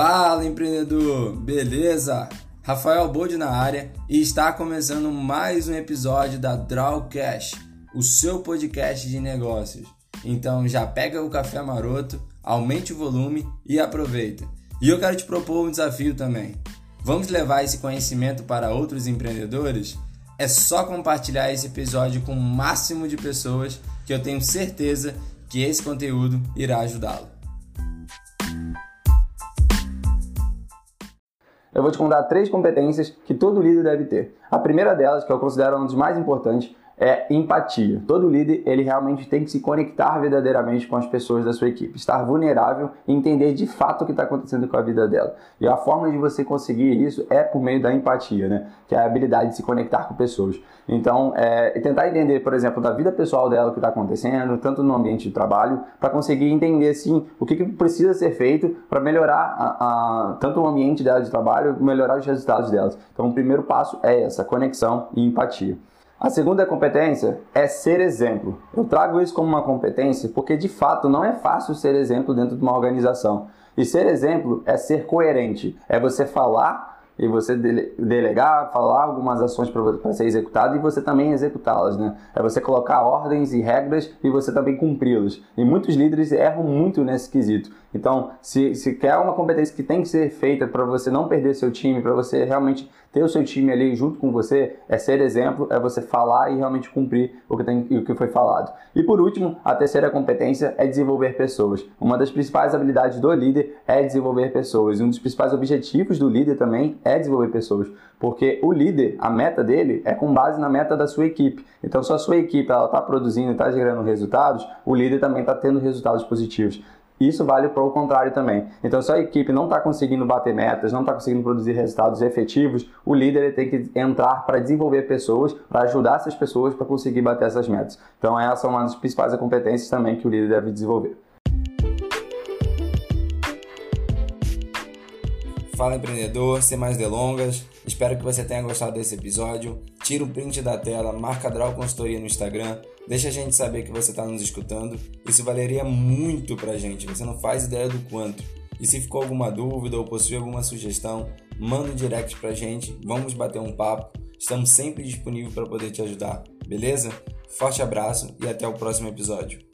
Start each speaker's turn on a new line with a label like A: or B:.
A: Fala empreendedor, beleza? Rafael Bode na área e está começando mais um episódio da Drawcast, o seu podcast de negócios. Então já pega o café maroto, aumente o volume e aproveita. E eu quero te propor um desafio também. Vamos levar esse conhecimento para outros empreendedores? É só compartilhar esse episódio com o máximo de pessoas que eu tenho certeza que esse conteúdo irá ajudá-lo.
B: Eu vou te contar três competências que todo líder deve ter. A primeira delas, que eu considero uma das mais importantes, é empatia. Todo líder, ele realmente tem que se conectar verdadeiramente com as pessoas da sua equipe, estar vulnerável e entender de fato o que está acontecendo com a vida dela. E a forma de você conseguir isso é por meio da empatia, né? Que é a habilidade de se conectar com pessoas. Então, é, tentar entender, por exemplo, da vida pessoal dela o que está acontecendo, tanto no ambiente de trabalho, para conseguir entender, sim, o que, que precisa ser feito para melhorar a, a, tanto o ambiente dela de trabalho, melhorar os resultados delas. Então, o primeiro passo é essa, conexão e empatia. A segunda competência é ser exemplo. Eu trago isso como uma competência porque de fato não é fácil ser exemplo dentro de uma organização. E ser exemplo é ser coerente, é você falar e você delegar, falar algumas ações para ser executado e você também executá-las, né? É você colocar ordens e regras e você também cumpri-las. E muitos líderes erram muito nesse quesito. Então, se, se quer uma competência que tem que ser feita para você não perder seu time, para você realmente ter o seu time ali junto com você, é ser exemplo, é você falar e realmente cumprir o que, tem, o que foi falado. E por último, a terceira competência é desenvolver pessoas. Uma das principais habilidades do líder é desenvolver pessoas. Um dos principais objetivos do líder também é desenvolver pessoas. Porque o líder, a meta dele é com base na meta da sua equipe. Então, se a sua equipe está produzindo e está gerando resultados, o líder também está tendo resultados positivos. Isso vale para o contrário também. Então, se a equipe não está conseguindo bater metas, não está conseguindo produzir resultados efetivos, o líder tem que entrar para desenvolver pessoas, para ajudar essas pessoas para conseguir bater essas metas. Então, essa é uma das principais competências também que o líder deve desenvolver.
A: Fala empreendedor, sem mais delongas. Espero que você tenha gostado desse episódio. Tira o print da tela, marca Draw Consultoria no Instagram, deixa a gente saber que você está nos escutando. Isso valeria muito pra gente, você não faz ideia do quanto. E se ficou alguma dúvida ou possui alguma sugestão, manda um direct pra gente, vamos bater um papo. Estamos sempre disponíveis para poder te ajudar, beleza? Forte abraço e até o próximo episódio.